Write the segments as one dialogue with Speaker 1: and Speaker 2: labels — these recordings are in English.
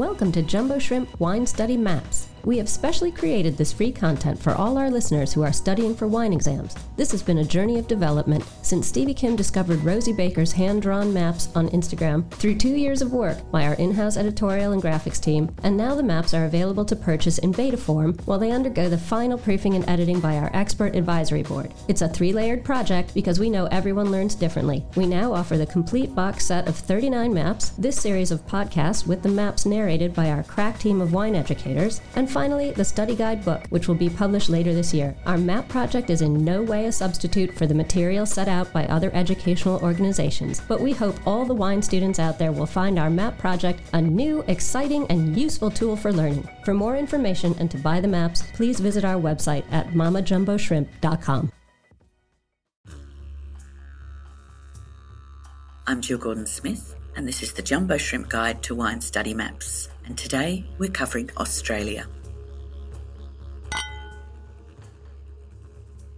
Speaker 1: Welcome to Jumbo Shrimp Wine Study Maps. We have specially created this free content for all our listeners who are studying for wine exams. This has been a journey of development since Stevie Kim discovered Rosie Baker's hand drawn maps on Instagram through two years of work by our in house editorial and graphics team, and now the maps are available to purchase in beta form while they undergo the final proofing and editing by our expert advisory board. It's a three layered project because we know everyone learns differently. We now offer the complete box set of 39 maps, this series of podcasts with the maps narrated by our crack team of wine educators, and finally, the study guide book, which will be published later this year. Our MAP project is in no way a substitute for the material set out by other educational organizations, but we hope all the wine students out there will find our MAP project a new, exciting, and useful tool for learning. For more information and to buy the maps, please visit our website at mammajumboshrimp.com.
Speaker 2: I'm Gill Gordon Smith, and this is the Jumbo Shrimp Guide to Wine Study Maps. And today we're covering Australia.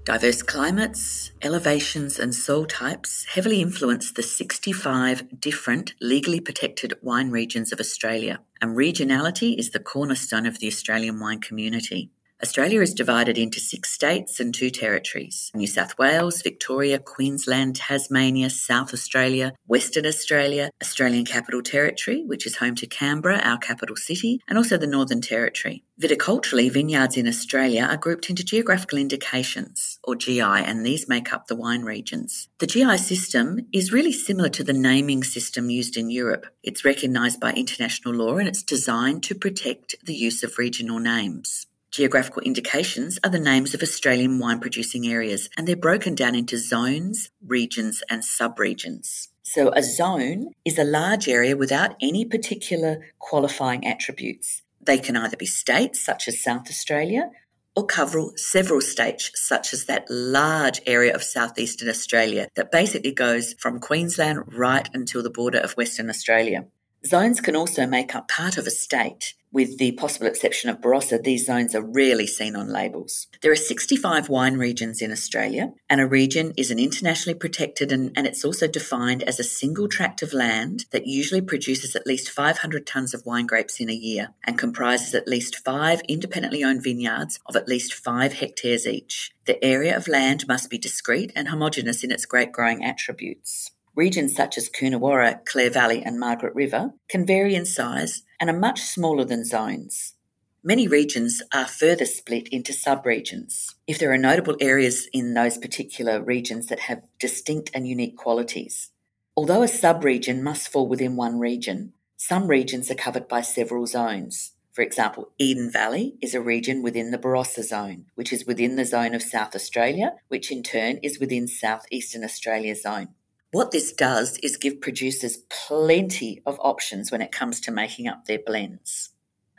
Speaker 2: Diverse climates, elevations, and soil types heavily influence the 65 different legally protected wine regions of Australia, and regionality is the cornerstone of the Australian wine community. Australia is divided into six states and two territories New South Wales, Victoria, Queensland, Tasmania, South Australia, Western Australia, Australian Capital Territory, which is home to Canberra, our capital city, and also the Northern Territory. Viticulturally, vineyards in Australia are grouped into geographical indications, or GI, and these make up the wine regions. The GI system is really similar to the naming system used in Europe. It's recognised by international law and it's designed to protect the use of regional names. Geographical indications are the names of Australian wine producing areas, and they're broken down into zones, regions, and subregions. So, a zone is a large area without any particular qualifying attributes. They can either be states, such as South Australia, or cover several states, such as that large area of southeastern Australia that basically goes from Queensland right until the border of Western Australia. Zones can also make up part of a state. With the possible exception of Barossa, these zones are rarely seen on labels. There are 65 wine regions in Australia, and a region is an internationally protected and, and it's also defined as a single tract of land that usually produces at least 500 tonnes of wine grapes in a year and comprises at least five independently owned vineyards of at least five hectares each. The area of land must be discrete and homogeneous in its grape growing attributes. Regions such as Coonawarra, Clare Valley, and Margaret River can vary in size and are much smaller than zones. Many regions are further split into subregions. If there are notable areas in those particular regions that have distinct and unique qualities. Although a subregion must fall within one region, some regions are covered by several zones. For example, Eden Valley is a region within the Barossa zone, which is within the zone of South Australia, which in turn is within Southeastern Australia zone. What this does is give producers plenty of options when it comes to making up their blends.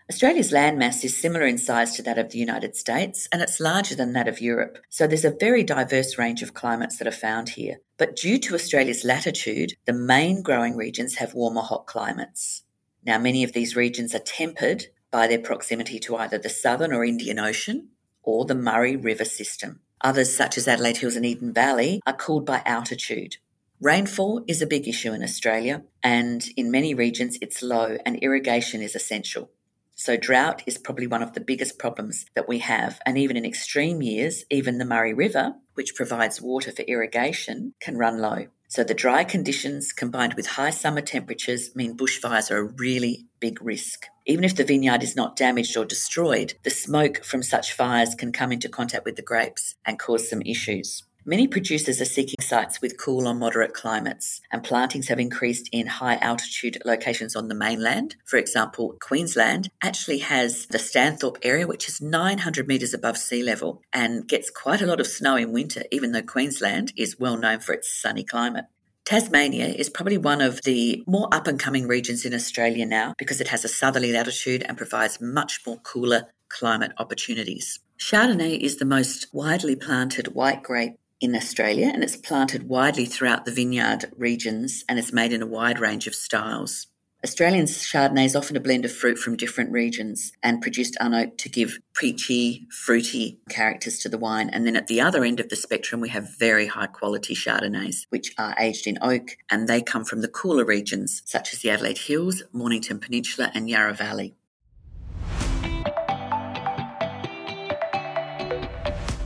Speaker 2: Australia's landmass is similar in size to that of the United States and it's larger than that of Europe, so there's a very diverse range of climates that are found here. But due to Australia's latitude, the main growing regions have warmer hot climates. Now, many of these regions are tempered by their proximity to either the Southern or Indian Ocean or the Murray River system. Others, such as Adelaide Hills and Eden Valley, are cooled by altitude. Rainfall is a big issue in Australia, and in many regions it's low, and irrigation is essential. So, drought is probably one of the biggest problems that we have. And even in extreme years, even the Murray River, which provides water for irrigation, can run low. So, the dry conditions combined with high summer temperatures mean bushfires are a really big risk. Even if the vineyard is not damaged or destroyed, the smoke from such fires can come into contact with the grapes and cause some issues. Many producers are seeking sites with cool or moderate climates, and plantings have increased in high altitude locations on the mainland. For example, Queensland actually has the Stanthorpe area, which is 900 metres above sea level and gets quite a lot of snow in winter, even though Queensland is well known for its sunny climate. Tasmania is probably one of the more up and coming regions in Australia now because it has a southerly latitude and provides much more cooler climate opportunities. Chardonnay is the most widely planted white grape in Australia and it's planted widely throughout the vineyard regions and it's made in a wide range of styles. Australian Chardonnay is often a blend of fruit from different regions and produced unoaked to give peachy, fruity characters to the wine. And then at the other end of the spectrum, we have very high quality Chardonnays, which are aged in oak and they come from the cooler regions such as the Adelaide Hills, Mornington Peninsula, and Yarra Valley.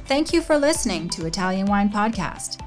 Speaker 3: Thank you for listening to Italian Wine Podcast.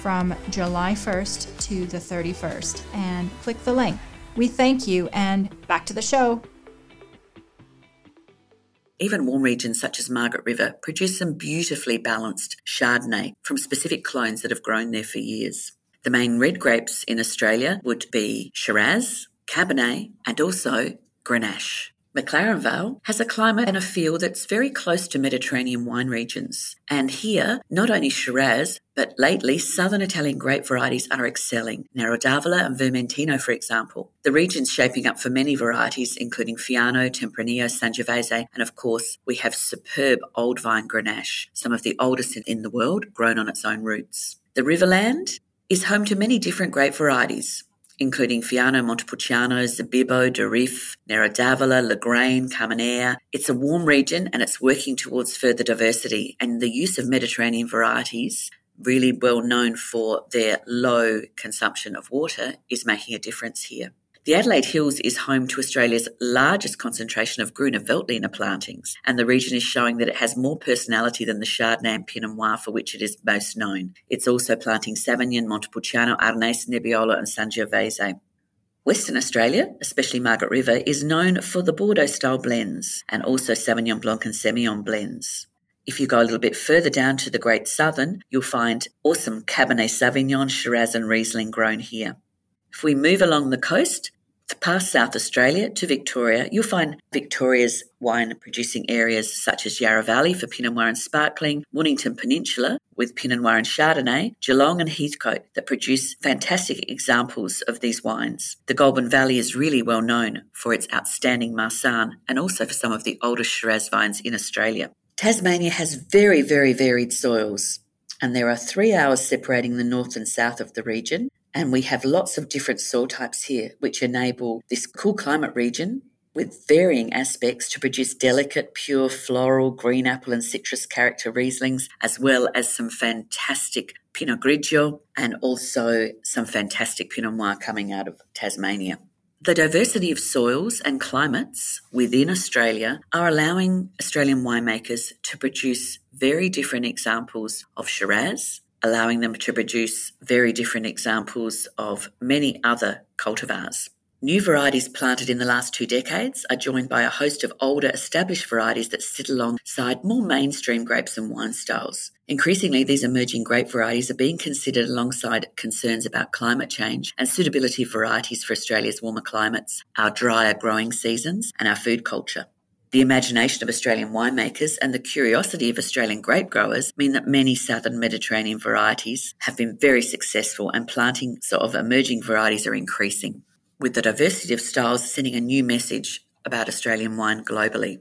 Speaker 3: from July 1st to the 31st and click the link. We thank you and back to the show.
Speaker 2: Even warm regions such as Margaret River produce some beautifully balanced Chardonnay from specific clones that have grown there for years. The main red grapes in Australia would be Shiraz, Cabernet, and also Grenache. McLaren Vale has a climate and a feel that's very close to Mediterranean wine regions. And here, not only Shiraz, but lately southern Italian grape varieties are excelling. Nero d'Avola and Vermentino, for example. The region's shaping up for many varieties, including Fiano, Tempranillo, Sangiovese, and of course, we have superb old vine Grenache, some of the oldest in the world, grown on its own roots. The Riverland is home to many different grape varieties, including Fiano, Montepulciano, Zabibbo, Durif, Nero d'Avola, Lagrein, Carmenere. It's a warm region and it's working towards further diversity and the use of Mediterranean varieties really well known for their low consumption of water is making a difference here. The Adelaide Hills is home to Australia's largest concentration of Gruner Veltliner plantings, and the region is showing that it has more personality than the Chardonnay and Pinot Noir for which it is most known. It's also planting Sauvignon, Montepulciano, Arneis, Nebbiolo, and Sangiovese. Western Australia, especially Margaret River, is known for the Bordeaux style blends and also Sauvignon Blanc and Semillon blends. If you go a little bit further down to the Great Southern, you'll find awesome Cabernet Sauvignon, Shiraz, and Riesling grown here. If we move along the coast, past South Australia to Victoria, you'll find Victoria's wine producing areas such as Yarra Valley for Pinot Noir and Sparkling, Mornington Peninsula with Pinot Noir and Chardonnay, Geelong and Heathcote that produce fantastic examples of these wines. The Goulburn Valley is really well known for its outstanding Marsanne and also for some of the oldest Shiraz vines in Australia. Tasmania has very, very varied soils and there are three hours separating the north and south of the region. And we have lots of different soil types here, which enable this cool climate region with varying aspects to produce delicate, pure floral, green apple, and citrus character Rieslings, as well as some fantastic Pinot Grigio and also some fantastic Pinot Noir coming out of Tasmania. The diversity of soils and climates within Australia are allowing Australian winemakers to produce very different examples of Shiraz, allowing them to produce very different examples of many other cultivars. New varieties planted in the last two decades are joined by a host of older established varieties that sit alongside more mainstream grapes and wine styles. Increasingly, these emerging grape varieties are being considered alongside concerns about climate change and suitability of varieties for Australia's warmer climates, our drier growing seasons, and our food culture. The imagination of Australian winemakers and the curiosity of Australian grape growers mean that many southern Mediterranean varieties have been very successful and plantings of emerging varieties are increasing, with the diversity of styles sending a new message about Australian wine globally.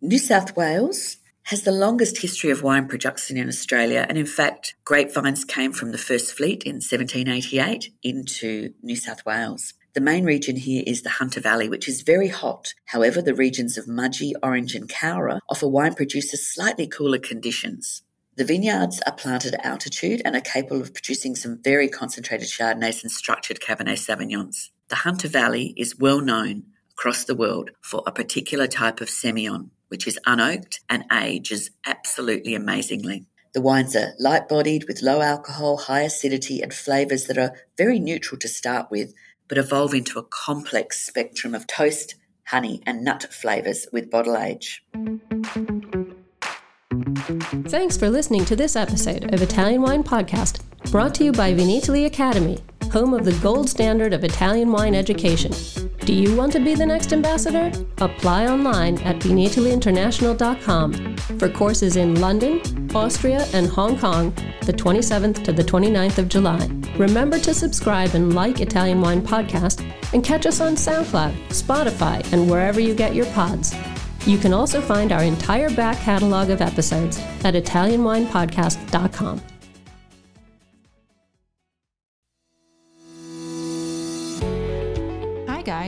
Speaker 2: New South Wales has the longest history of wine production in Australia, and in fact, grapevines came from the First Fleet in 1788 into New South Wales. The main region here is the Hunter Valley, which is very hot. However, the regions of Mudgee, Orange, and Cowra offer wine producers slightly cooler conditions. The vineyards are planted at altitude and are capable of producing some very concentrated Chardonnays and structured Cabernet Sauvignons. The Hunter Valley is well known across the world for a particular type of Semillon, which is unoaked and ages absolutely amazingly. The wines are light bodied with low alcohol, high acidity, and flavours that are very neutral to start with, but evolve into a complex spectrum of toast, honey, and nut flavours with bottle age.
Speaker 1: Thanks for listening to this episode of Italian Wine Podcast, brought to you by Vinitaly Academy, home of the gold standard of Italian wine education. Do you want to be the next ambassador? Apply online at vinitalyinternational.com for courses in London, Austria, and Hong Kong the 27th to the 29th of July. Remember to subscribe and like Italian Wine Podcast and catch us on SoundCloud, Spotify, and wherever you get your pods. You can also find our entire back catalog of episodes at ItalianWinePodcast.com.